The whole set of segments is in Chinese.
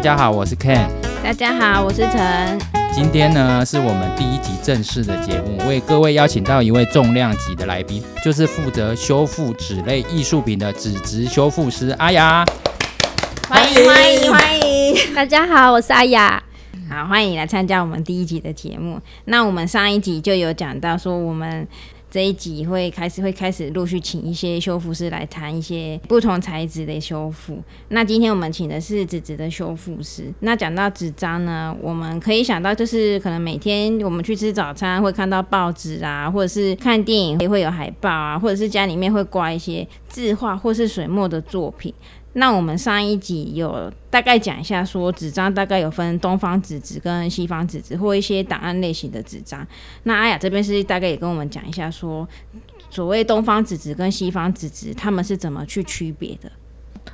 大家好，我是 Ken。大家好，我是陈。今天呢，是我们第一集正式的节目，为各位邀请到一位重量级的来宾，就是负责修复纸类艺术品的纸质修复师阿雅。欢迎欢迎欢迎！大家好，我是阿雅。好，欢迎来参加我们第一集的节目。那我们上一集就有讲到说，我们这一集会开始会开始陆续请一些修复师来谈一些不同材质的修复。那今天我们请的是纸质的修复师。那讲到纸张呢，我们可以想到就是可能每天我们去吃早餐会看到报纸啊，或者是看电影也会有海报啊，或者是家里面会挂一些字画或是水墨的作品。那我们上一集有大概讲一下，说纸张大概有分东方纸质跟西方纸质，或一些档案类型的纸张。那阿雅这边是大概也跟我们讲一下，说所谓东方纸质跟西方纸质，他们是怎么去区别的？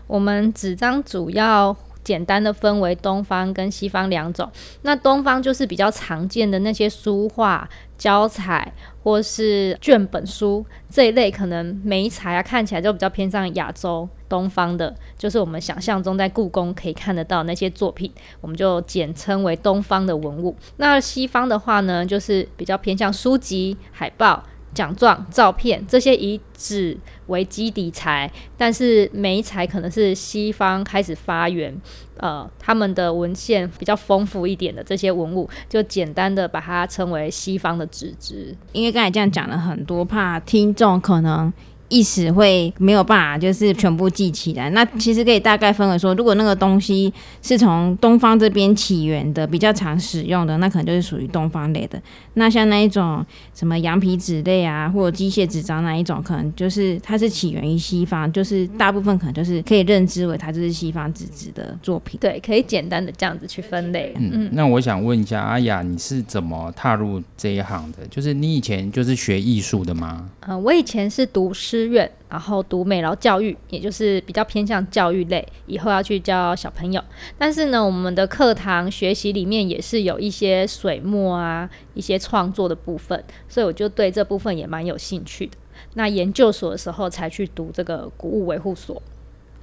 我们纸张主要简单的分为东方跟西方两种。那东方就是比较常见的那些书画、胶彩或是卷本书这一类，可能媒材啊看起来就比较偏向亚洲。东方的，就是我们想象中在故宫可以看得到那些作品，我们就简称为东方的文物。那西方的话呢，就是比较偏向书籍、海报、奖状、照片这些以纸为基底材，但是媒材可能是西方开始发源，呃，他们的文献比较丰富一点的这些文物，就简单的把它称为西方的纸质。因为刚才这样讲了很多，怕听众可能。意识会没有办法，就是全部记起来。那其实可以大概分为说，如果那个东西是从东方这边起源的，比较常使用的，那可能就是属于东方类的。那像那一种什么羊皮纸类啊，或者机械纸张那一种，可能就是它是起源于西方，就是大部分可能就是可以认知为它就是西方纸质的作品。对，可以简单的这样子去分类。嗯，那我想问一下阿雅，你是怎么踏入这一行的？就是你以前就是学艺术的吗？嗯，我以前是读诗。师院，然后读美劳教育，也就是比较偏向教育类，以后要去教小朋友。但是呢，我们的课堂学习里面也是有一些水墨啊，一些创作的部分，所以我就对这部分也蛮有兴趣的。那研究所的时候才去读这个古物维护所。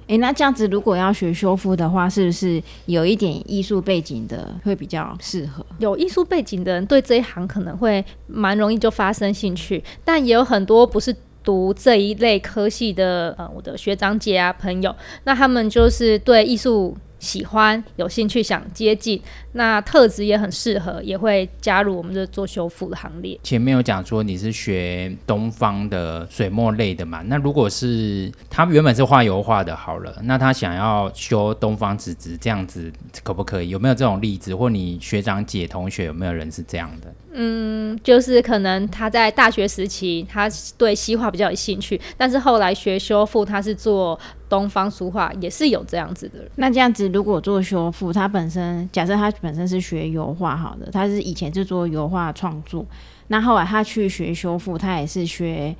诶，那这样子如果要学修复的话，是不是有一点艺术背景的会比较适合？有艺术背景的人对这一行可能会蛮容易就发生兴趣，但也有很多不是。读这一类科系的呃，我的学长姐啊朋友，那他们就是对艺术喜欢、有兴趣、想接近，那特质也很适合，也会加入我们的做修复的行列。前面有讲说你是学东方的水墨类的嘛？那如果是他原本是画油画的，好了，那他想要修东方纸质这样子，可不可以？有没有这种例子？或你学长姐同学有没有人是这样的？嗯，就是可能他在大学时期，他对西画比较有兴趣，但是后来学修复，他是做东方书画，也是有这样子的。那这样子，如果做修复，他本身假设他本身是学油画，好的，他是以前就做油画创作，那后来他去学修复，他也是学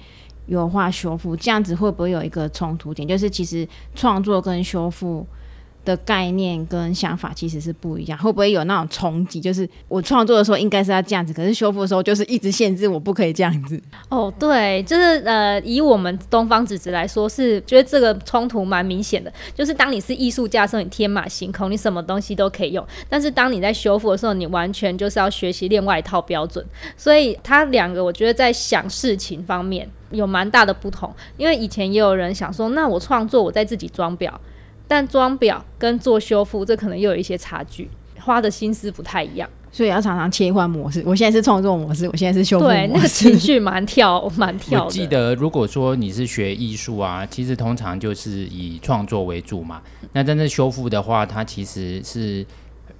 油画修复，这样子会不会有一个冲突点？就是其实创作跟修复。的概念跟想法其实是不一样，会不会有那种冲击？就是我创作的时候应该是要这样子，可是修复的时候就是一直限制我不可以这样子。哦，对，就是呃，以我们东方纸质来说，是觉得这个冲突蛮明显的。就是当你是艺术家的时候，你天马行空，你什么东西都可以用；但是当你在修复的时候，你完全就是要学习另外一套标准。所以它两个，我觉得在想事情方面有蛮大的不同。因为以前也有人想说，那我创作，我在自己装裱。但装裱跟做修复，这可能又有一些差距，花的心思不太一样，所以要常常切换模式。我现在是创作模式，我现在是修复模式，对，那个情绪蛮跳，蛮跳。我记得，如果说你是学艺术啊，其实通常就是以创作为主嘛。那真正修复的话，它其实是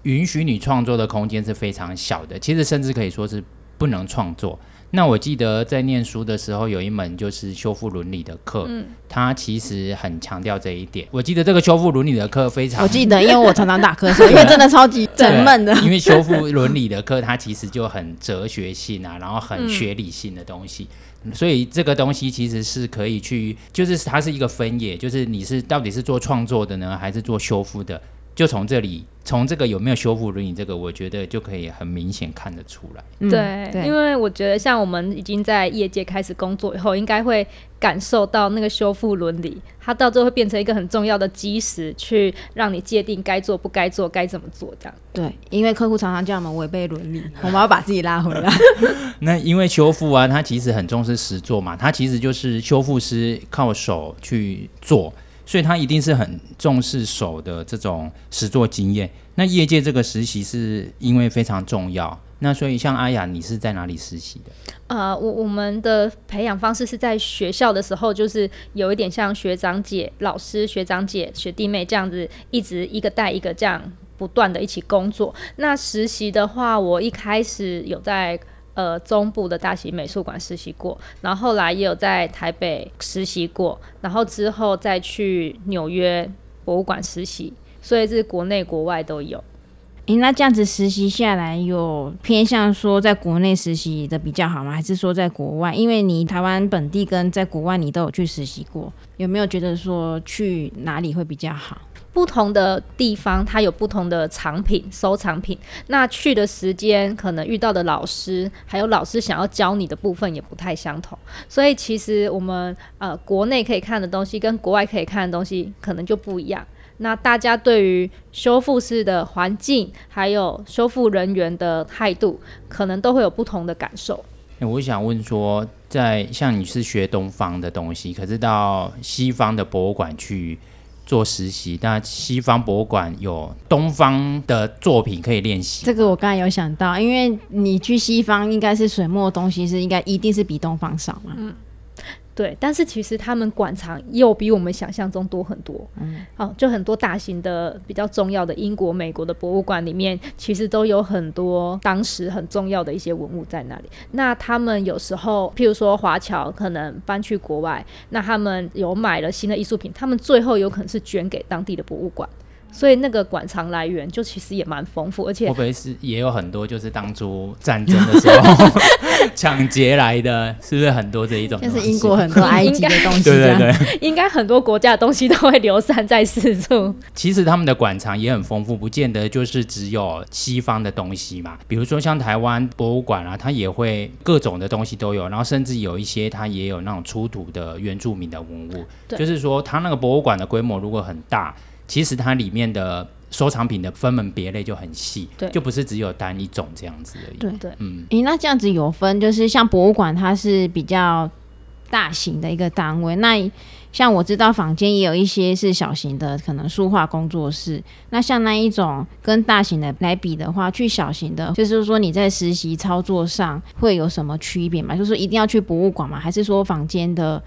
允许你创作的空间是非常小的，其实甚至可以说是不能创作。那我记得在念书的时候，有一门就是修复伦理的课，嗯，它其实很强调这一点。我记得这个修复伦理的课非常，我记得，因为我常常打瞌睡，因为真的超级沉闷的。因为修复伦理的课，它其实就很哲学性啊，然后很学理性的东西，所以这个东西其实是可以去，就是它是一个分野，就是你是到底是做创作的呢，还是做修复的？就从这里，从这个有没有修复轮椅这个，我觉得就可以很明显看得出来。嗯对，因为我觉得像我们已经在业界开始工作以后，应该会感受到那个修复伦理，它到最后会变成一个很重要的基石，去让你界定该做不该做、该怎么做这样。对，因为客户常常叫我们违背伦理，我们要把自己拉回来。那因为修复啊，它其实很重视实做嘛，它其实就是修复师靠手去做，所以他一定是很重视手的这种实作经验。那业界这个实习是因为非常重要，那所以像阿雅，你是在哪里实习的？呃，我我们的培养方式是在学校的时候，就是有一点像学长姐、老师、学长姐、学弟妹这样子，一直一个带一个这样不断的一起工作。那实习的话，我一开始有在呃中部的大型美术馆实习过，然后后来也有在台北实习过，然后之后再去纽约博物馆实习，所以是国内国外都有。诶，那这样子实习下来，有偏向说在国内实习的比较好吗？还是说在国外？因为你台湾本地跟在国外你都有去实习过，有没有觉得说去哪里会比较好？不同的地方，它有不同的藏品、收藏品。那去的时间，可能遇到的老师，还有老师想要教你的部分也不太相同。所以其实我们呃国内可以看的东西，跟国外可以看的东西，可能就不一样。那大家对于修复式的环境，还有修复人员的态度，可能都会有不同的感受。欸我想问说，在像你是学东方的东西，可是到西方的博物馆去做实习，那西方博物馆有东方的作品可以练习。这个我刚才有想到，因为你去西方应该是水墨的东西是应该一定是比东方少嘛。对，但是其实他们馆藏又比我们想象中多很多。嗯，哦，就很多大型的、比较重要的英国、美国的博物馆里面，其实都有很多当时很重要的一些文物在那里。那他们有时候，譬如说华侨可能搬去国外，那他们有买了新的艺术品，他们最后有可能是捐给当地的博物馆。所以那个馆藏来源就其实也蛮丰富，而且会不会是也有很多就是当初战争的时候 抢劫来的，是不是很多这一种？就是英国很多埃及的东西，对对这样对，应该很多国家的东西都会流散在四处。其实他们的馆藏也很丰富，不见得就是只有西方的东西嘛。比如说像台湾博物馆啊，它也会各种的东西都有，然后甚至有一些它也有那种出土的原住民的文物。就是说它那个博物馆的规模如果很大，其实它里面的收藏品的分门别类就很细，对就不是只有单一种这样子而已。对对嗯，诶，那这样子有分，就是像博物馆，它是比较大型的一个单位。那像我知道坊间也有一些是小型的，可能书画工作室。那像那一种跟大型的来比的话，去小型的，就是说你在实习操作上会有什么区别吗？就是说一定要去博物馆吗？还是说坊间的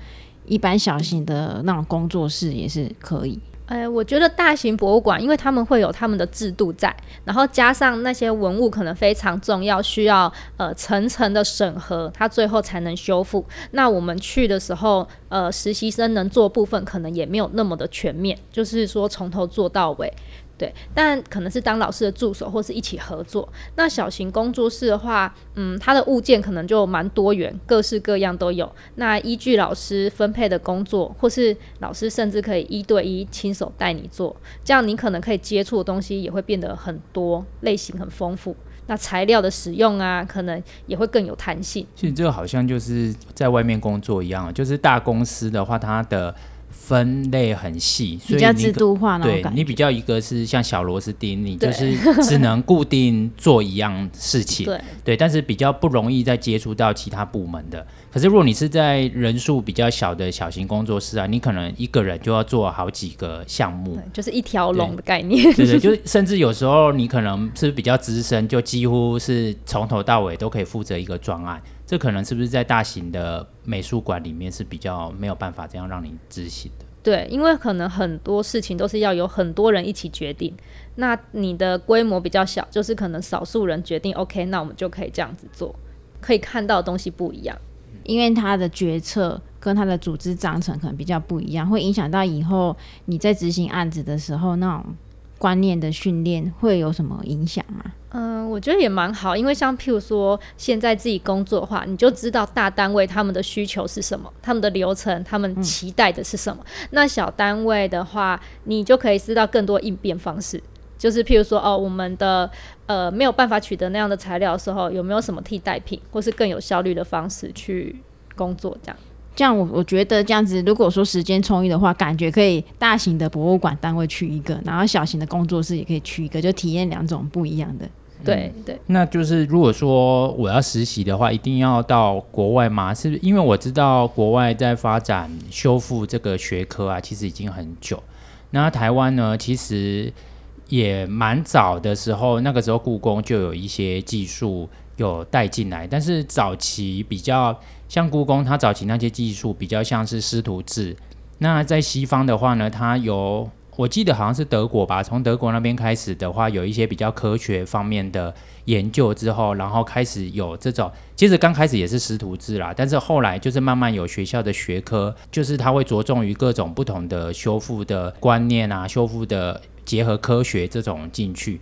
一般小型的那种工作室也是可以？哎，我觉得大型博物馆，因为他们会有他们的制度在，然后加上那些文物可能非常重要，需要呃层层的审核，它最后才能修复。那我们去的时候，呃，实习生能做部分可能也没有那么的全面，就是说从头做到尾。对，但可能是当老师的助手，或是一起合作。那小型工作室的话，嗯，它的物件可能就蛮多元，各式各样都有。那依据老师分配的工作，或是老师甚至可以一对一亲手带你做，这样你可能可以接触的东西也会变得很多，类型很丰富。那材料的使用啊，可能也会更有弹性。其实这个好像就是在外面工作一样，就是大公司的话，它的分类很细，所比较以你可制度化那对。你比较一个是像小螺丝钉，你就是只能固定做一样事情，对，对，但是比较不容易再接触到其他部门的。可是如果你是在人数比较小的小型工作室啊，你可能一个人就要做好几个项目，，就是一条龙的概念。对对，就是甚至有时候你可能是比较资深，就几乎是从头到尾都可以负责一个专案。这可能是不是在大型的美术馆里面是比较没有办法这样让你执行的？对，因为可能很多事情都是要有很多人一起决定。那你的规模比较小，就是可能少数人决定，OK，那我们就可以这样子做，可以看到的东西不一样。因为他的决策跟他的组织章程可能比较不一样，会影响到以后你在执行案子的时候那种观念的训练会有什么影响吗？嗯，我觉得也蛮好，因为像譬如说现在自己工作的话，你就知道大单位他们的需求是什么，他们的流程，他们期待的是什么。那小单位的话，你就可以知道更多应变方式。就是譬如说哦，我们的呃没有办法取得那样的材料的时候，有没有什么替代品，或是更有效率的方式去工作这样？这样我我觉得这样子，如果说时间充裕的话，感觉可以大型的博物馆单位去一个，然后小型的工作室也可以去一个，就体验两种不一样的。对对，那就是如果说我要实习的话，一定要到国外吗？是不是因为我知道国外在发展修复这个学科啊，其实已经很久。那台湾呢，其实也蛮早的时候，那个时候故宫就有一些技术有带进来，但是早期比较像故宫，它早期那些技术比较像是师徒制。那在西方的话呢，它有。我记得好像是德国吧，从德国那边开始的话，有一些比较科学方面的研究之后，然后开始有这种，其实刚开始也是师徒制啦，但是后来就是慢慢有学校的学科，就是它会着重于各种不同的修复的观念啊，修复的结合科学这种进去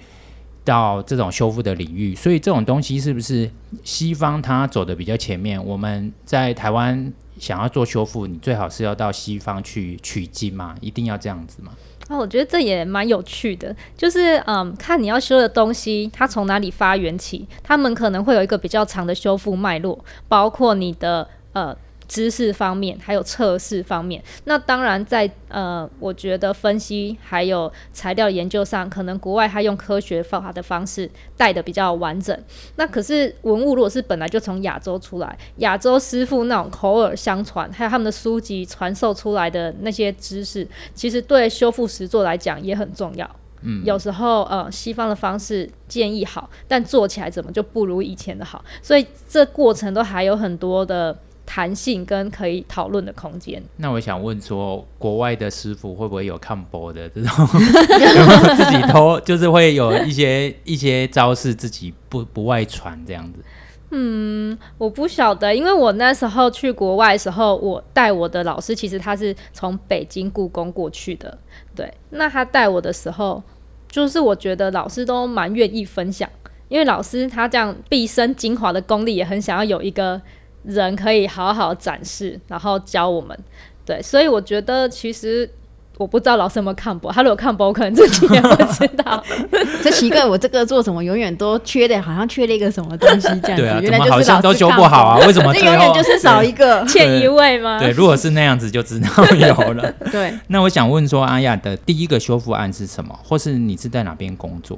到这种修复的领域，所以这种东西是不是西方它走的比较前面？我们在台湾想要做修复，你最好是要到西方去取经嘛，一定要这样子嘛？那我觉得这也蛮有趣的，就是嗯，看你要修的东西，它从哪里发源起，他们可能会有一个比较长的修复脉络，包括你的呃。知识方面，还有测试方面，那当然在呃，我觉得分析还有材料研究上，可能国外他用科学方法的方式带的比较完整。那可是文物如果是本来就从亚洲出来，亚洲师傅那种口耳相传，还有他们的书籍传授出来的那些知识，其实对修复实作来讲也很重要。嗯，有时候呃，西方的方式建议好，但做起来怎么就不如以前的好？所以这过程都还有很多的。弹性跟可以讨论的空间。那我想问说，国外的师傅会不会有看播的这种，有没有自己偷，就是会有一些一些招式自己不不外传这样子？嗯，我不晓得，因为我那时候去国外的时候，我带我的老师其实他是从北京故宫过去的。对，那他带我的时候，就是我觉得老师都蛮愿意分享，因为老师他这样毕生精华的功力，也很想要有一个。人可以好好展示，然后教我们，对，所以我觉得其实我不知道老师有没有看播，他如果看播，我可能自己也不知道。这奇怪，我这个做什么永远都缺的，好像缺了一个什么东西这样子。对啊，原来好像都修不好啊？为什么？这永远就是少一个，欠一位吗？对，如果是那样子，就知道有了。对，那我想问说，阿雅的第一个修复案是什么？或是你是在哪边工作？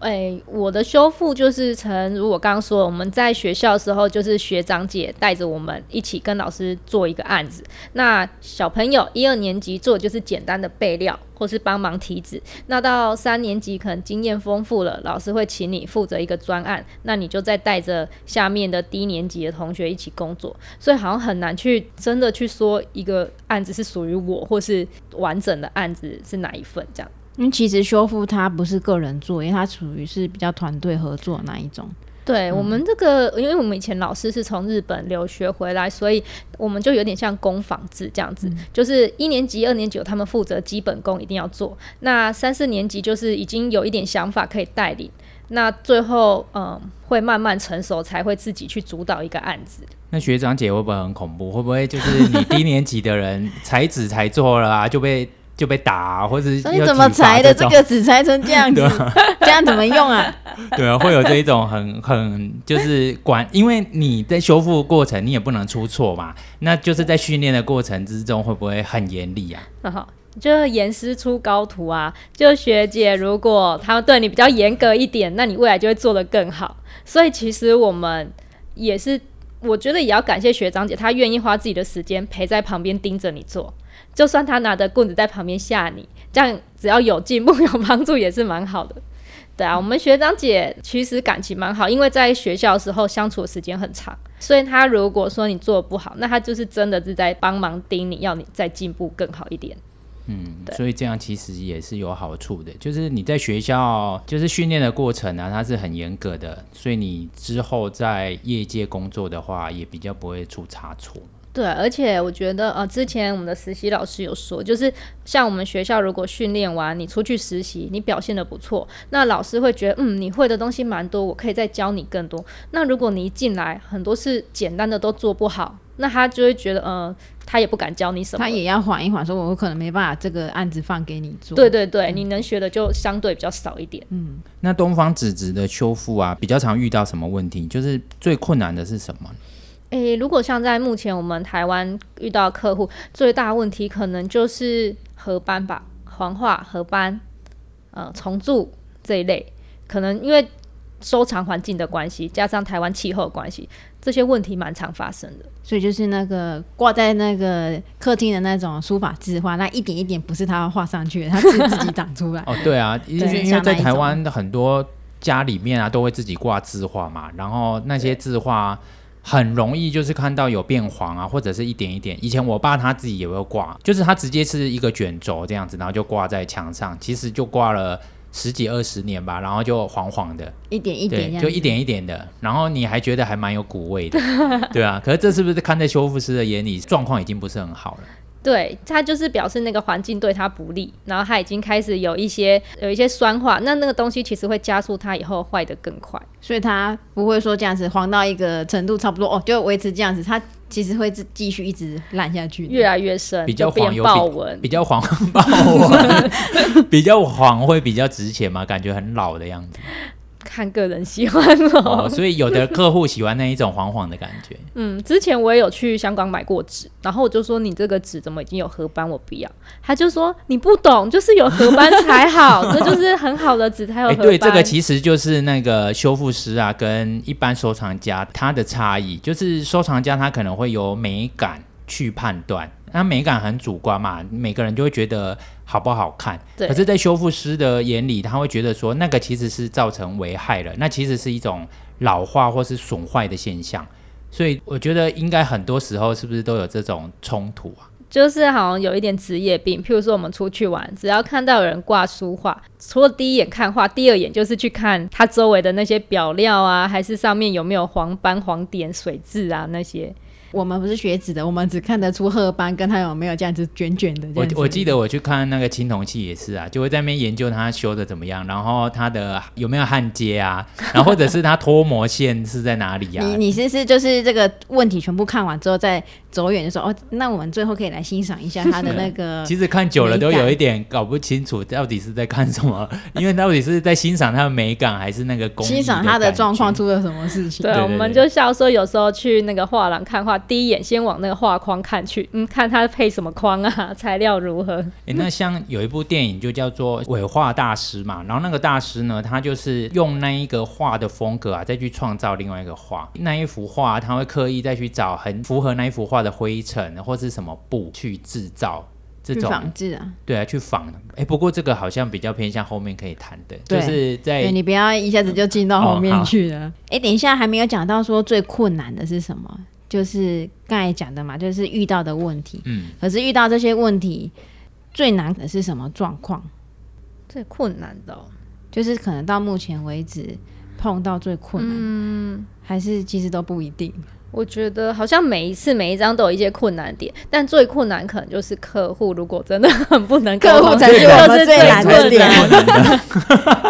哎，我的修复就是从如果刚刚说我们在学校的时候，就是学长姐带着我们一起跟老师做一个案子。那小朋友一二年级做就是简单的备料或是帮忙提纸。那到三年级可能经验丰富了，老师会请你负责一个专案，那你就再带着下面的低年级的同学一起工作。所以好像很难去真的去说一个案子是属于我，或是完整的案子是哪一份这样。因为其实修复它不是个人做，因为它属于是比较团队合作那一种。对我们这个，因为我们以前老师是从日本留学回来，所以我们就有点像工坊制这样子，就是一年级、二年级他们负责基本功一定要做，那三四年级就是已经有一点想法可以带领，那最后嗯会慢慢成熟才会自己去主导一个案子。那学长姐会不会很恐怖？会不会就是你低年级的人 才子才做了啊就被？就被打，或者你怎么裁的这个纸裁成这样子？这样怎么用啊？对啊，会有这一种很很就是管，因为你在修复过程你也不能出错嘛，那就是在训练的过程之中会不会很严厉啊？好，就严师出高徒啊！就学姐如果她们对你比较严格一点，那你未来就会做得更好。所以其实我们也是，我觉得也要感谢学长姐，她愿意花自己的时间陪在旁边盯着你做。就算他拿着棍子在旁边吓你，这样只要有进步有帮助也是蛮好的。对啊，我们学长姐其实感情蛮好，因为在学校的时候相处的时间很长，所以他如果说你做的不好，那他就是真的是在帮忙盯你，要你再进步更好一点。嗯，所以这样其实也是有好处的，就是你在学校就是训练的过程啊，它是很严格的，所以你之后在业界工作的话，也比较不会出差错。对，而且我觉得，呃，之前我们的实习老师有说，就是像我们学校如果训练完，你出去实习，你表现的不错，那老师会觉得，嗯，你会的东西蛮多，我可以再教你更多。那如果你一进来，很多是简单的都做不好，那他就会觉得，呃、他也不敢教你什么。他也要缓一缓，说我可能没办法这个案子放给你做。对对对，你能学的就相对比较少一点。嗯那东方纸质的修复啊，比较常遇到什么问题？就是最困难的是什么？诶，如果像在目前我们台湾遇到客户最大问题，可能就是合斑吧，黄化、合斑、呃重蛀这一类，可能因为收藏环境的关系，加上台湾气候的关系，这些问题蛮常发生的。所以就是那个挂在那个客厅的那种书法字画，那一点一点不是他画上去的，他是自己长出来。哦，对啊，因为对因为在台湾的很多家里面啊，都会自己挂字画嘛，然后那些字画很容易就是看到有变黄啊，或者是一点一点。以前我爸他自己也会挂，就是他直接是一个卷轴这样子，然后就挂在墙上，其实就挂了十几二十年吧，然后就黄黄的，一点一点就一点一点的，然后你还觉得还蛮有古味的，对啊。可是这是不是看在修复师的眼里，状况已经不是很好了？对，它就是表示那个环境对它不利，然后它已经开始有一些有一些酸化，那那个东西其实会加速它以后坏的更快。所以它不会说这样子黄到一个程度差不多哦，就维持这样子，它其实会自继续一直烂下去。越来越深，比较黄有豹纹。比较黄豹纹，比较黄会比较值钱嘛，感觉很老的样子。看个人喜欢哦。哦，所以有的客户喜欢那一种黄黄的感觉。嗯，之前我也有去香港买过纸，然后我就说你这个纸怎么已经有合斑，我不要。他就说你不懂，就是有合斑才好，这就是很好的纸才有哎、合斑。对，这个其实就是那个修复师啊，跟一般收藏家他的差异，就是收藏家他可能会有美感去判断，那美感很主观嘛，每个人就会觉得好不好看。对可是，在修复师的眼里，他会觉得说，那个其实是造成危害了，那其实是一种老化或是损坏的现象。所以，我觉得应该很多时候是不是都有这种冲突啊？就是好像有一点职业病，譬如说我们出去玩，只要看到有人挂书画，除了第一眼看画，第二眼就是去看它周围的那些表料啊，还是上面有没有黄斑、黄点、水渍啊那些。我们不是学子的，我们只看得出褐斑跟它有没有这样子卷卷的这我样子。我记得我去看那个青铜器也是啊，就会在那边研究它修的怎么样，然后它的有没有焊接啊，然后或者是它脱模线是在哪里呀、你你是是就是这个问题全部看完之后再走远的时候，哦，那我们最后可以来欣赏一下它的那个 其实看久了都有一点搞不清楚到底是在看什么，因为到底是在欣赏它的美感，还是那个工欣赏它的状况出了什么事情。对我们就笑说，有时候去那个画廊看画，第一眼先往那个画框看去，嗯，看它配什么框啊，材料如何。诶，那像有一部电影就叫做《伪画大师》嘛，然后那个大师呢，他就是用那一个画的风格啊，再去创造另外一个画。那一幅画，他会刻意再去找很符合那一幅画的灰尘或是什么布去制造这种仿制啊，对啊，去仿。哎，不过这个好像比较偏向后面可以谈的，就是在对你不要一下子就进到后面去了。哎、等一下还没有讲到说最困难的是什么，就是刚才讲的嘛，就是遇到的问题。嗯，可是遇到这些问题，最难的是什么状况？最困难的、哦，就是可能到目前为止碰到最困难，嗯，还是其实都不一定。我觉得好像每一次每一张都有一些困难点，但最困难可能就是客户如果真的很不能客户才是我最难的点。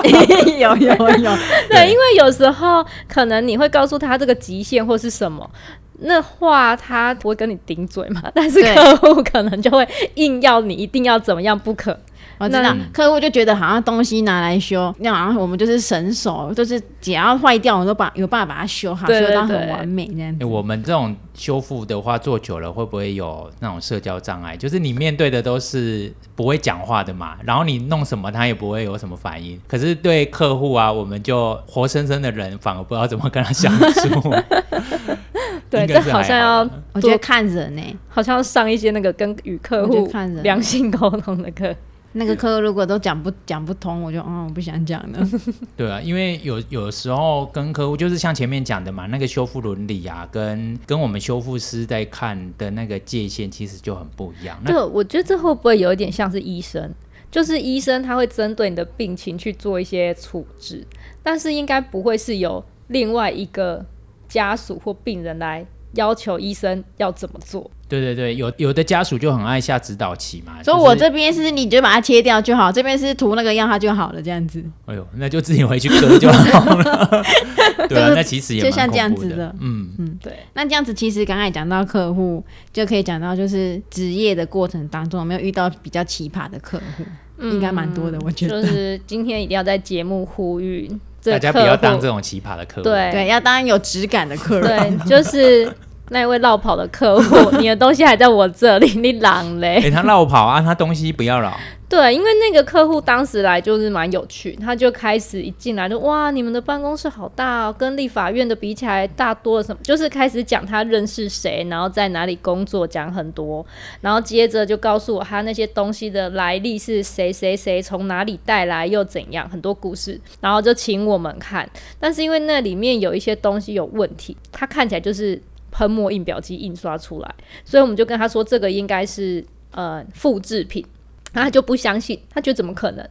有有有，对，因为有时候可能你会告诉他这个极限或是什么，那话他不会跟你顶嘴嘛，但是客户可能就会硬要你一定要怎么样不可。我知道，客户就觉得好像东西拿来修，那好像我们就是神手，就是只要坏掉，我都把有办法把它修好，修到很完美这样我们这种修复的话，做久了会不会有那种社交障碍？就是你面对的都是不会讲话的嘛，然后你弄什么他也不会有什么反应。可是对客户啊，我们就活生生的人，反而不知道怎么跟他相处。对，这好好像要我觉得看人呢、好像要上一些那个跟与客户看人良性沟通的课。那个课如果都讲不讲不通，我就嗯我不想讲了。对啊，因为有有时候跟客户就是像前面讲的嘛，那个修复伦理啊，跟跟我们修复师在看的那个界限其实就很不一样。那对，我觉得这会不会有一点像是医生？就是医生他会针对你的病情去做一些处置，但是应该不会是有另外一个家属或病人来要求医生要怎么做。对对对，有有的家属就很爱下指导棋嘛，所以我这边是你就把它切掉就好，这边是涂那个药它就好了，这样子。哎呦，那就自己回去割就好了。对啊，那其实也就像这样子的，嗯嗯，对，那这样子其实刚才讲到客户，就可以讲到就是职业的过程当中有没有遇到比较奇葩的客户？应该蛮多的，我觉得。就是今天一定要在节目呼吁这大家不要当这种奇葩的客户。对对，要当有质感的客人。对，就是那位绕跑的客户，你的东西还在我这里，你狼嘞？哎、他绕跑啊，他东西不要了。对，因为那个客户当时来就是蛮有趣，他就开始一进来就哇，你们的办公室好大哦，跟立法院的比起来大多了什么，就是开始讲他认识谁，然后在哪里工作，讲很多，然后接着就告诉我他那些东西的来历是谁谁谁从哪里带来又怎样，很多故事，然后就请我们看，但是因为那里面有一些东西有问题，他看起来就是喷墨印表机印刷出来，所以我们就跟他说这个应该是呃复制品。然后他就不相信，他觉得怎么可能？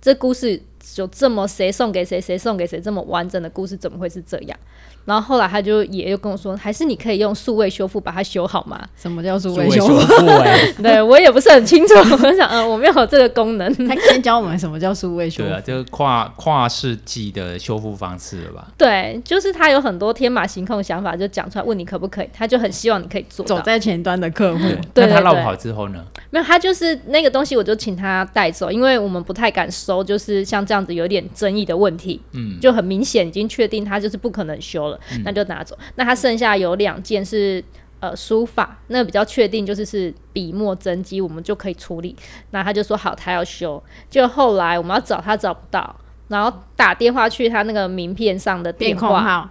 这故事有这么谁送给谁，谁送给谁这么完整的故事，怎么会是这样？然后后来他就也又跟我说，还是你可以用数位修复把它修好吗？什么叫数数位修复？对我也不是很清楚，我想，嗯，我没有这个功能。他先教我们什么叫数位修复对啊，。这个跨跨世纪的修复方式了吧？对，就是他有很多天马行空的想法，就讲出来问你可不可以，他就很希望你可以做到走。在前端的客户，对对对那他绕跑之后呢？没有，他就是那个东西，我就请他带走，因为我们不太敢收，就是像这样子有点争议的问题，嗯，就很明显已经确定他就是不可能修了，那就拿走。那他剩下有两件是呃书法，那比较确定就是是笔墨真迹，我们就可以处理。那他就说好，他要修。就后来我们要找他找不到，然后打电话去他那个名片上的电电话，控号，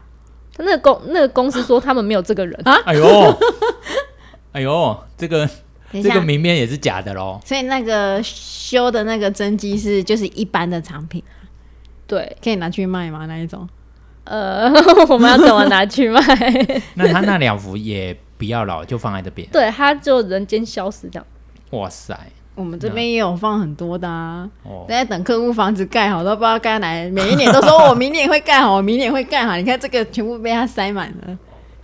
他那个公那个公司说他们没有这个人啊。哎呦，哎呦，这个这个，明面也是假的喽。所以那个修的那个真机是就是一般的产品，对，可以拿去卖吗？那一种？呃，我们要怎么拿去卖？那他那两幅也不要了，就放在这边。对，他就人间消失这样。哇塞，我们这边也有放很多的啊，哦，在等客户房子盖好，都不知道该来，每一年都说我明年会盖好，我明年会盖好。你看这个全部被他塞满了，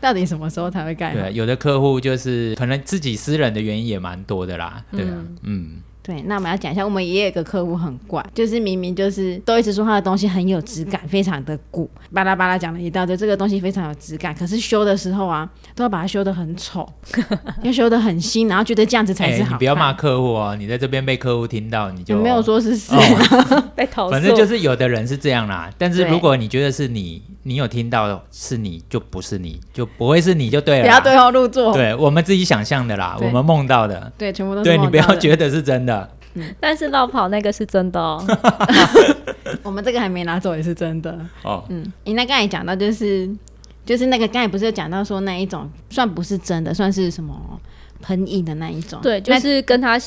到底什么时候才会盖好？对，有的客户就是可能自己私人的原因也蛮多的啦。对啊，嗯，对，那我们要讲一下，我们也有一个客户很怪，就是明明就是都一直说他的东西很有质感，非常的古，巴拉巴拉讲了一大堆，这个东西非常有质感，可是修的时候啊，都要把它修的很丑，要修的很新，然后觉得这样子才哎，是。你不要骂客户哦，你在这边被客户听到，你就没有说是谁？哦 被投诉，反正就是有的人是这样啦，但是如果你觉得是你，你有听到是你，就不是你，就不会是你就对了。不要对号入座。对我们自己想象的啦，我们梦到的，对，全部都是对你不要觉得是真的。但是绕跑那个是真的哦。我们这个还没拿走也是真的。哦，嗯，你那刚才讲到就是就是那个刚才不是有讲到说那一种算不是真的，算是什么喷印的那一种？对，就是跟他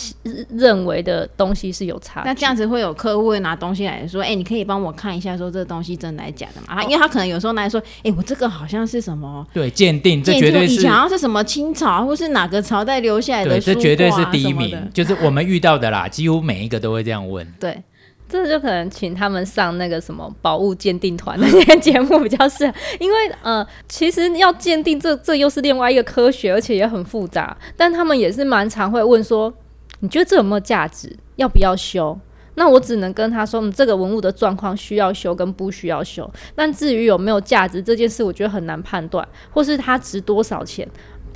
认为的东西是有差。那这样子会有客户会拿东西来说，哎、你可以帮我看一下，说这个东西真的还是假的吗？啊，因为他可能有时候拿来说，哎、我这个好像是什么，对，鉴定这绝对是定以前好像是什么清朝或是哪个朝代留下来的对，书、啊，这绝对是第一名什么的，就是我们遇到的啦，几乎每一个都会这样问。对，这就可能请他们上那个什么宝物鉴定团那些节目比较适合，因为呃，其实要鉴定这这又是另外一个科学，而且也很复杂。但他们也是蛮常会问说，你觉得这有没有价值？要不要修？那我只能跟他说，嗯，这个文物的状况需要修跟不需要修。但至于有没有价值这件事，我觉得很难判断，或是它值多少钱。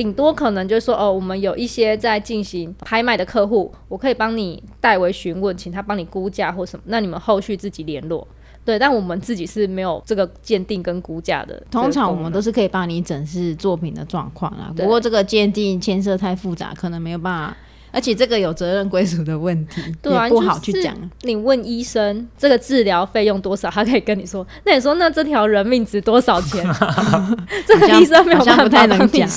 顶多可能就是说，哦，我们有一些在进行拍卖的客户，我可以帮你代为询问，请他帮你估价或什么，那你们后续自己联络。对，但我们自己是没有这个鉴定跟估价的。通常我们都是可以帮你整视作品的状况啦。不过这个鉴定牵涉太复杂，可能没有办法，而且这个有责任归属的问题，对啊也不好去讲。你问医生这个治疗费用多少，他可以跟你说。那你说那这条人命值多少钱？这个医生没有不太能讲。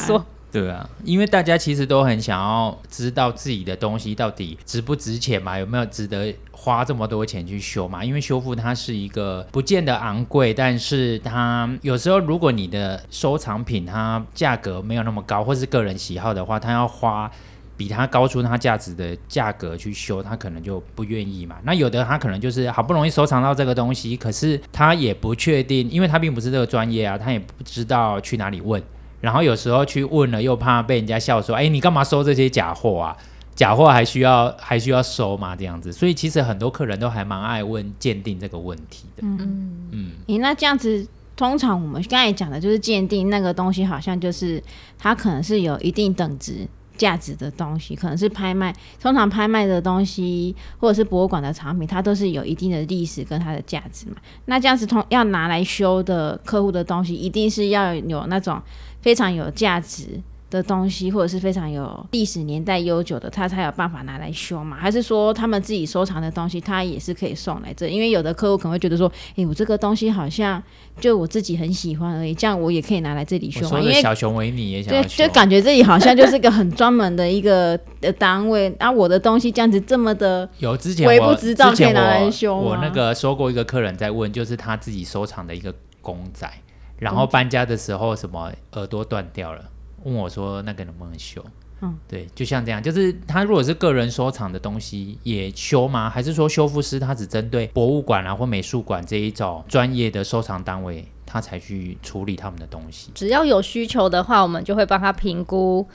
对啊，因为大家其实都很想要知道自己的东西到底值不值钱嘛，有没有值得花这么多钱去修嘛？因为修复它是一个不见得昂贵，但是它有时候如果你的收藏品它价格没有那么高，或是个人喜好的话，它要花。比它高出它价值的价格去修，他可能就不愿意嘛。那有的他可能就是好不容易收藏到这个东西，可是他也不确定，因为他并不是这个专业啊，他也不知道去哪里问。然后有时候去问了，又怕被人家笑说：“哎，你干嘛收这些假货啊？假货还需要还需要收吗？”这样子，所以其实很多客人都还蛮爱问鉴定这个问题的。嗯，嗯，诶，那这样子，通常我们刚才讲的就是鉴定那个东西，好像就是它可能是有一定等值。价值的东西可能是拍卖，通常拍卖的东西或者是博物馆的藏品，它都是有一定的历史跟它的价值嘛。那这样子通要拿来修的客户的东西，一定是要有那种非常有价值的东西，或者是非常有历史年代悠久的，他才有办法拿来修嘛？还是说他们自己收藏的东西，他也是可以送来这？因为有的客户可能会觉得说，诶，我这个东西好像就我自己很喜欢而已，这样我也可以拿来这里修嘛？因为小熊维尼也想对就感觉自己好像就是一个很专门的一个的单位，啊，我的东西这样子这么的，有之前微我不知道可以拿来修吗我那个收过一个客人在问，就是他自己收藏的一个公仔，然后搬家的时候什么耳朵断掉了，问我说那个能不能修？嗯，对，就像这样，就是他如果是个人收藏的东西也修吗？还是说修复师他只针对博物馆啊或美术馆这一种专业的收藏单位，他才去处理他们的东西？只要有需求的话，我们就会帮他评估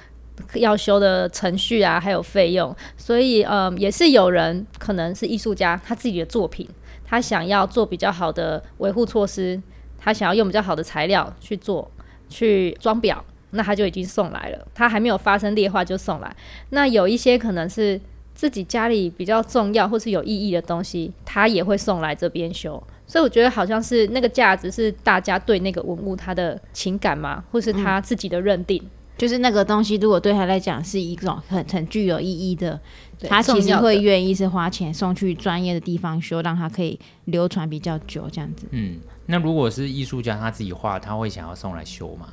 要修的程序啊，还有费用。所以，嗯，也是有人可能是艺术家，他自己的作品，他想要做比较好的维护措施，他想要用比较好的材料去做，去装裱，那他就已经送来了。他还没有发生裂化就送来。那有一些可能是自己家里比较重要或是有意义的东西，他也会送来这边修。所以我觉得好像是那个价值是大家对那个文物他的情感嘛，或是他自己的认定。就是那个东西，如果对他来讲是一种很很具有意义的，对他其实会愿意是花钱送去专业的地方修，让他可以流传比较久，这样子。嗯，那如果是艺术家他自己画，他会想要送来修吗？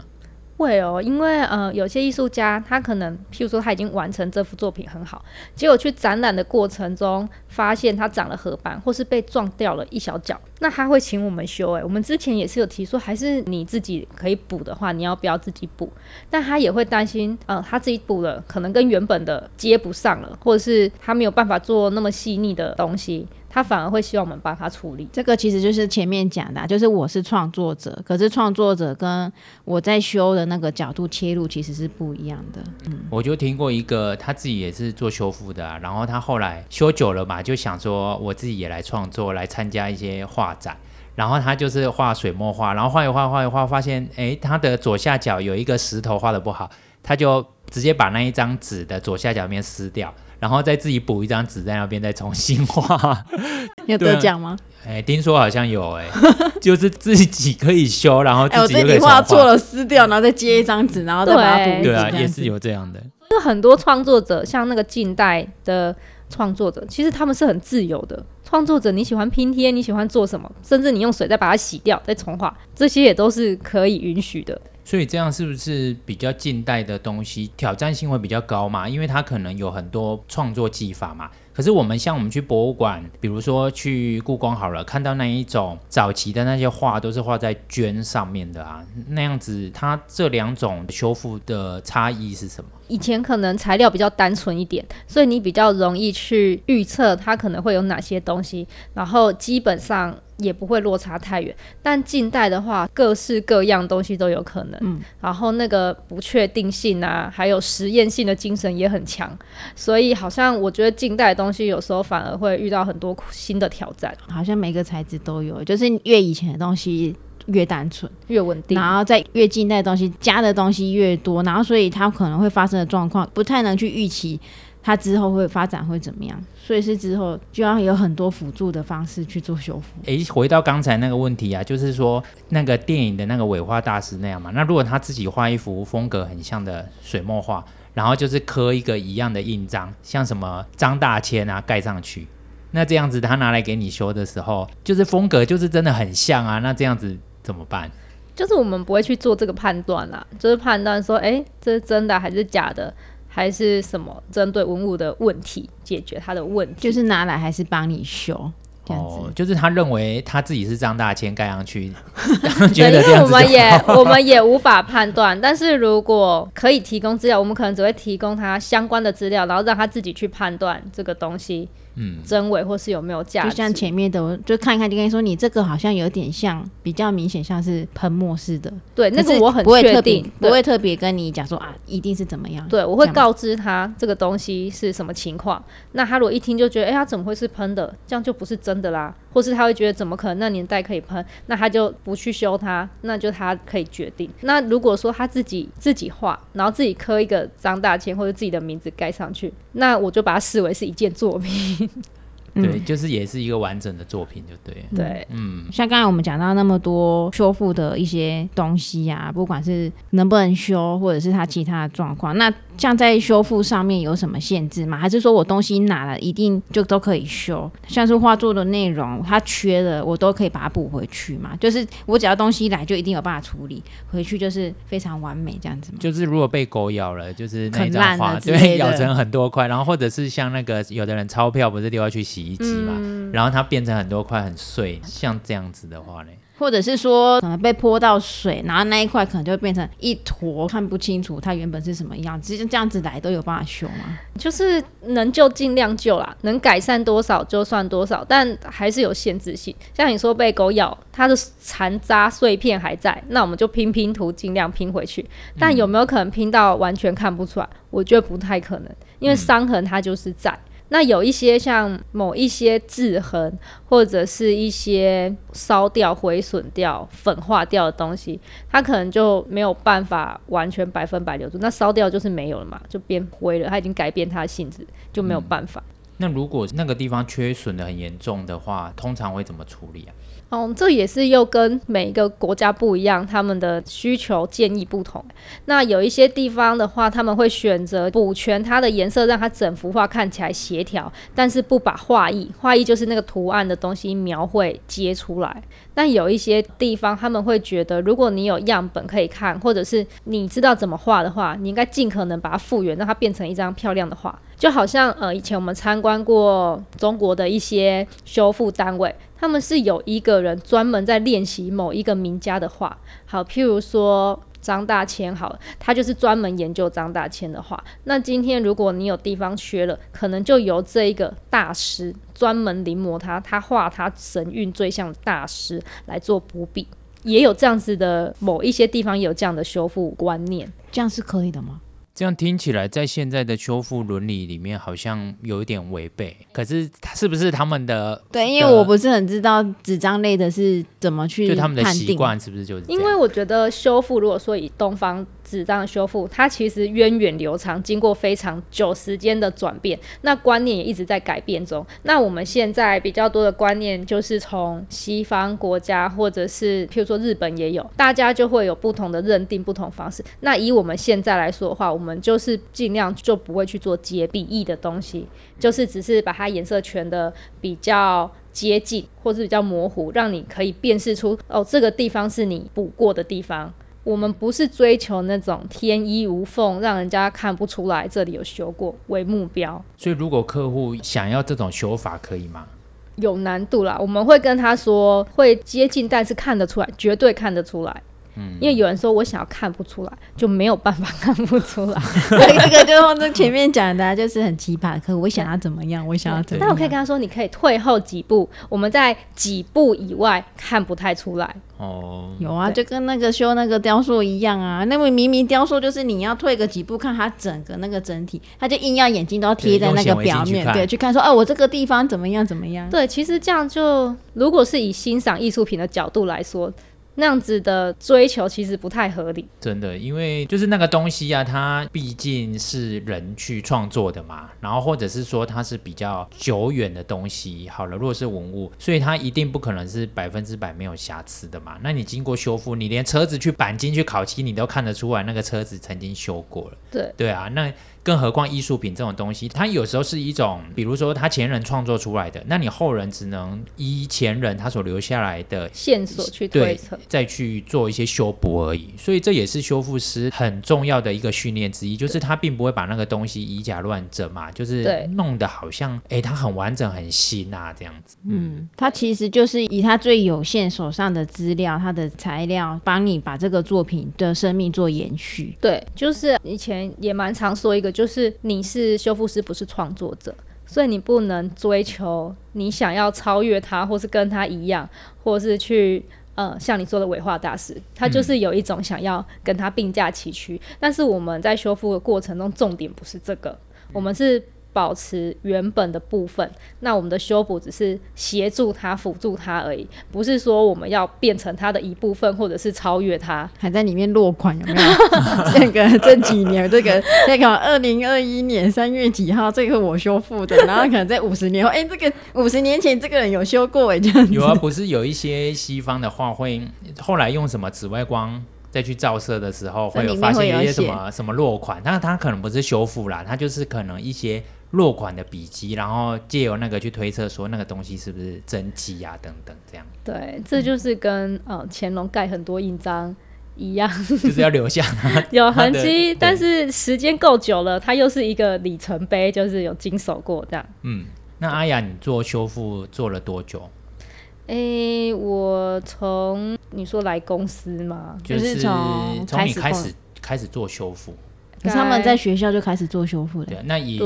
会哦，因为呃，有些艺术家他可能，譬如说他已经完成这幅作品很好，结果去展览的过程中发现它长了褐斑，或是被撞掉了一小角，那他会请我们修。诶，我们之前也是有提说，还是你自己可以补的话，你要不要自己补？但他也会担心，呃，他自己补了，可能跟原本的接不上了，或者是他没有办法做那么细腻的东西，他反而会希望我们帮他处理。这个其实就是前面讲的啊、就是我是创作者，可是创作者跟我在修的那个角度切入其实是不一样的。嗯我就听过一个，他自己也是做修复的啊，然后他后来修久了嘛，就想说我自己也来创作，来参加一些画展。然后他就是画水墨画，然后画一画画一画，发现诶，他的左下角有一个石头画的不好，他就直接把那一张纸的左下角面撕掉，然后再自己补一张纸在那边再重新画。有得奖吗？哎，听说好像有哎，就是自己可以修，然后哎、我自己画错了，撕掉，然后再接一张纸，然后再把它补对啊，也是有这样的。就很多创作者，像那个近代的创作者，其实他们是很自由的。创作者，你喜欢拼贴，你喜欢做什么，甚至你用水再把它洗掉，再重画，这些也都是可以允许的。所以这样是不是比较近代的东西挑战性会比较高嘛？因为它可能有很多创作技法嘛。可是我们像我们去博物馆，比如说去故宫好了，看到那一种早期的那些画都是画在绢上面的啊，那样子，它这两种修复的差异是什么？以前可能材料比较单纯一点，所以你比较容易去预测它可能会有哪些东西，然后基本上也不会落差太远。但近代的话，各式各样东西都有可能，嗯然后那个不确定性啊，还有实验性的精神也很强，所以好像我觉得近代的东西有时候反而会遇到很多新的挑战，好像每个材质都有，就是越以前的东西越单纯，越稳定。然后在越近代的东西加的东西越多，然后所以它可能会发生的状况不太能去预期它之后会发展会怎么样，所以是之后就要有很多辅助的方式去做修复。诶，回到刚才那个问题啊，就是说那个电影的那个尾画大师那样嘛，那如果他自己画一幅风格很像的水墨画，然后就是刻一个一样的印章，像什么张大千啊盖上去，那这样子他拿来给你修的时候，就是风格就是真的很像啊，那这样子怎么办？就是我们不会去做这个判断啦，就是判断说，诶，这是真的还是假的，还是什么针对文物的问题解决它的问题。就是拿来还是帮你修，这样子。哦，就是他认为他自己是张大千盖上去，对，觉因为我得这样子我们也我们也无法判断，但是如果可以提供资料，我们可能只会提供他相关的资料，然后让他自己去判断这个东西嗯，真伪或是有没有价值。就像前面的，我就看一看，就跟你说，你这个好像有点像，比较明显像是喷墨似的，对那个我很不会特别确定，不会特别跟你讲说啊，一定是怎么样。对，我会告知他这个东西是什么情况。那他如果一听就觉得，哎、他怎么会是喷的？这样就不是真的啦。或是他会觉得，怎么可能那年代可以喷？那他就不去修它，那就他可以决定。那如果说他自己自己画，然后自己刻一个张大千或者自己的名字盖上去，那我就把它视为是一件作品。对，就是也是一个完整的作品，就对了。对，嗯，像刚才我们讲到那么多修复的一些东西啊，不管是能不能修，或者是它其他的状况，那像在修复上面有什么限制吗？还是说我东西拿了一定就都可以修？像是画作的内容它缺了，我都可以把它补回去嘛？就是我只要东西来，就一定有办法处理回去，就是非常完美这样子吗？就是如果被狗咬了，就是那一啃烂张画，了对，咬成很多块，然后或者是像那个有的人钞票不是丢下去洗衣机嘛，嗯然后它变成很多块很碎，像这样子的话呢，或者是说可能被泼到水，然后那一块可能就变成一坨，看不清楚它原本是什么样子，就这样子来都有办法修吗？就是能救尽量救啦，能改善多少就算多少，但还是有限制性。像你说被狗咬，它的残渣碎片还在，那我们就拼拼图，尽量拼回去。但有没有可能拼到完全看不出来？我觉得不太可能，因为伤痕它就是在。那有一些像某一些制痕，或者是一些烧掉、毁损掉、粉化掉的东西，它可能就没有办法完全百分百留住。那烧掉就是没有了嘛，就变灰了，它已经改变它的性质，就没有办法。那如果那个地方缺损的很严重的话，通常会怎么处理啊？哦，这也是又跟每一个国家不一样，他们的需求建议不同。那有一些地方的话，他们会选择补全它的颜色，让它整幅画看起来协调，但是不把画意，画意就是那个图案的东西描绘接出来。但有一些地方，他们会觉得，如果你有样本可以看，或者是你知道怎么画的话，你应该尽可能把它复原，让它变成一张漂亮的画。就好像呃，以前我们参观过中国的一些修复单位，他们是有一个人专门在练习某一个名家的画。好，譬如说张大千，好，他就是专门研究张大千的画。那今天如果你有地方缺了，可能就由这一个大师专门临摹他，他画他神韵最像的大师来做补笔。也有这样子的某一些地方有这样的修复观念。这样是可以的吗？这样听起来，在现在的修复伦理里面，好像有一点违背。可是，是不是他们的对，因为我不是很知道纸张类的是怎么去就他们的。习惯，是不是就是？因为我觉得修复，如果说以东方纸张的修复，它其实源远流长，经过非常久时间的转变，那观念也一直在改变中。那我们现在比较多的观念，就是从西方国家或者是譬如说日本也有，大家就会有不同的认定、不同方式。那以我们现在来说的话，我们就是尽量就不会去做结笔意的东西，就是只是把它颜色全的比较接近，或是比较模糊，让你可以辨识出哦，这个地方是你补过的地方。我们不是追求那种天衣无缝，让人家看不出来这里有修过为目标，所以如果客户想要这种修法，可以吗？有难度啦。我们会跟他说会接近，但是看得出来，绝对看得出来。嗯，因为有人说我想要看不出来，就没有办法看不出来。这个就是前面讲的啊、就是很奇葩的客户，我想要怎么样，我想要怎么样。但我可以跟他说，你可以退后几步，我们在几步以外看不太出来。哦，有啊，就跟那个修那个雕塑一样啊。那么明明雕塑就是你要退个几步看它整个那个整体，他就硬要眼睛都要贴在那个表面，对，去看说，哦，我这个地方怎么样怎么样。对，其实这样就，如果是以欣赏艺术品的角度来说，那样子的追求其实不太合理。真的，因为就是那个东西啊，它毕竟是人去创作的嘛，然后或者是说它是比较久远的东西。好了，如果是文物，所以它一定不可能是百分之百没有瑕疵的嘛。那你经过修复，你连车子去钣金去烤漆，你都看得出来那个车子曾经修过了。对，对啊，那更何况艺术品这种东西，它有时候是一种，比如说他前人创作出来的，那你后人只能依前人他所留下来的线索去推对测。再去做一些修补而已。所以这也是修复师很重要的一个训练之一，就是他并不会把那个东西以假乱真嘛，就是对弄得好像哎它很完整很新啊这样子。嗯，他其实就是以他最有限手上的资料、他的材料，帮你把这个作品的生命做延续。对，就是以前也蛮常说一个，就是你是修复师，不是创作者，所以你不能追求你想要超越他，或是跟他一样，或是去。呃，像你说的伪画大师，他就是有一种想要跟他并驾齐驱，但是我们在修复的过程中，重点不是这个，我们是保持原本的部分。那我们的修补只是协助它、辅助它而已，不是说我们要变成它的一部分，或者是超越它。还在里面落款有没有？这个这几年，这个那个二零二一年三月几号，这个我修复的，然后可能在五十年后，哎、这个五十年前这个人有修过哎，这样子。有啊，不是有一些西方的画会后来用什么紫外光再去照射的时候，会有发现一些什么什么落款，但它可能不是修复啦，它就是可能一些落款的笔迹，然后借由那个去推测说那个东西是不是真迹啊等等这样，对，这就是跟呃乾隆盖很多印章一样，就是要留下 有痕迹，但是时间够久了，它又是一个里程碑，就是有经手过这样。嗯。那阿雅，你做修复做了多久？诶、我从你说来公司嘛？就是是从从你开开始始开始做修复，可是他们在学校就开始做修复的对，，那以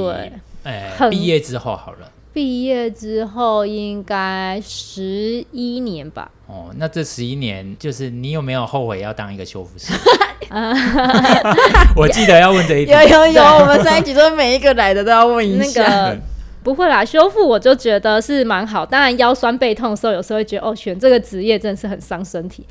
对呃很毕业之后好了。毕业之后应该十一年吧。哦，那这十一年，就是你有没有后悔要当一个修复师？我记得要问这一题有。有有，我们上一集说每一个来的都要问一那下。个不会啦，修复我就觉得是蛮好。当然腰酸背痛的时候，有时候会觉得哦，选这个职业真的是很伤身体。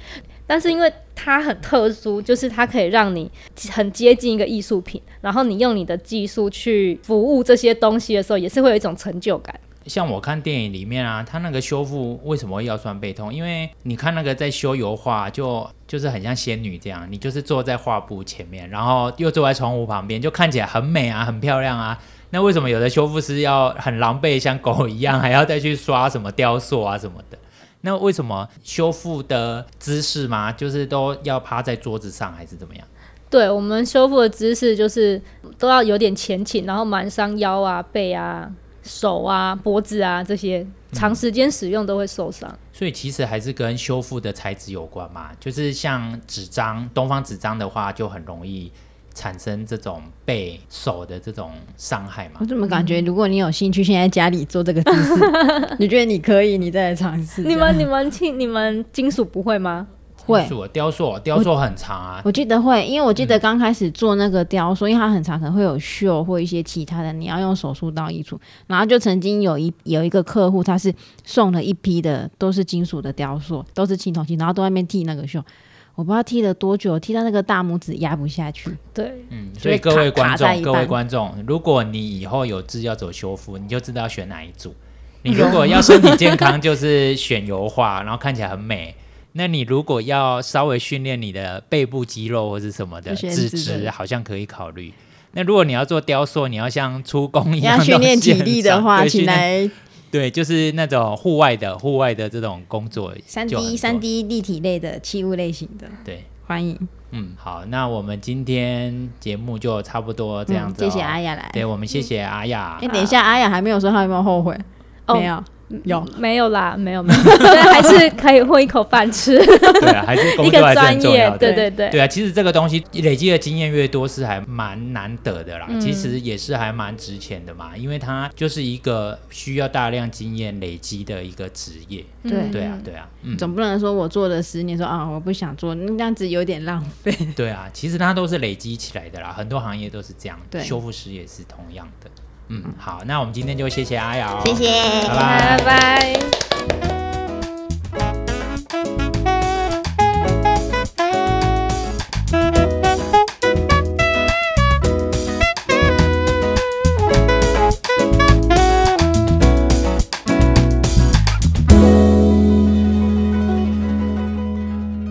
但是因为它很特殊，就是它可以让你很接近一个艺术品，然后你用你的技术去服务这些东西的时候，也是会有一种成就感。像我看电影里面啊，他那个修复为什么会腰酸背痛？因为你看那个在修油画，就就是很像仙女这样，你就是坐在画布前面，然后又坐在窗户旁边，就看起来很美啊，很漂亮啊。那为什么有的修复师要很狼狈，像狗一样，还要再去刷什么雕塑啊什么的？那为什么修复的姿势嘛，就是都要趴在桌子上，还是怎么样？对我们修复的姿势就是都要有点前倾，然后蛮伤腰啊、背啊、手啊、脖子啊这些，长时间使用都会受伤。所以其实还是跟修复的材质有关嘛，就是像纸张，东方纸张的话，就很容易产生这种被手的这种伤害嘛我。怎么感觉，如果你有兴趣，现在家里做这个姿势，你觉得你可以，你再来尝试。你们、你们、金、你们金属不会吗？会我雕塑，雕塑很长啊，我记得会，因为我记得刚开始做那个雕塑，因为它很长，可能会有锈或一些其他的，你要用手术刀移除。然后就曾经有一有一个客户，他是送了一批的都是金属的雕塑，都是青铜器，然后都在那边剃那个锈。我不知道踢了多久，踢到那个大拇指压不下去。对，嗯，所以各位观众，各位观众，如果你以后有志要走修复，你就知道选哪一组。你如果要身体健康，就是选油画，然后看起来很美。那你如果要稍微训练你的背部肌肉或是什么的脂质，好像可以考虑。那如果你要做雕塑，你要像出工一样要训练体力的话，请来对，就是那种户外的户外的这种工作，三 D 三 D 立体类的器物类型的，对，欢迎嗯，好，那我们今天节目就差不多这样子、哦嗯谢谢阿雅来。对，我们谢谢阿雅。哎、等一下，阿雅还没有说她有没有后悔？哦没有，有。没有啦，没有没有，对，还是可以混一口饭吃，对啊，还是工作还是很重要，的。对对对。对啊，其实这个东西累积的经验越多，是还蛮难得的啦。嗯其实也是还蛮值钱的嘛，因为它就是一个需要大量经验累积的一个职业。对对啊，对啊，嗯，总不能说我做了十年，说啊我不想做，那样子有点浪费。对啊，其实它都是累积起来的啦，很多行业都是这样，对修复师也是同样的。嗯，好，那我们今天就谢谢阿瑶，谢谢。拜拜。拜拜。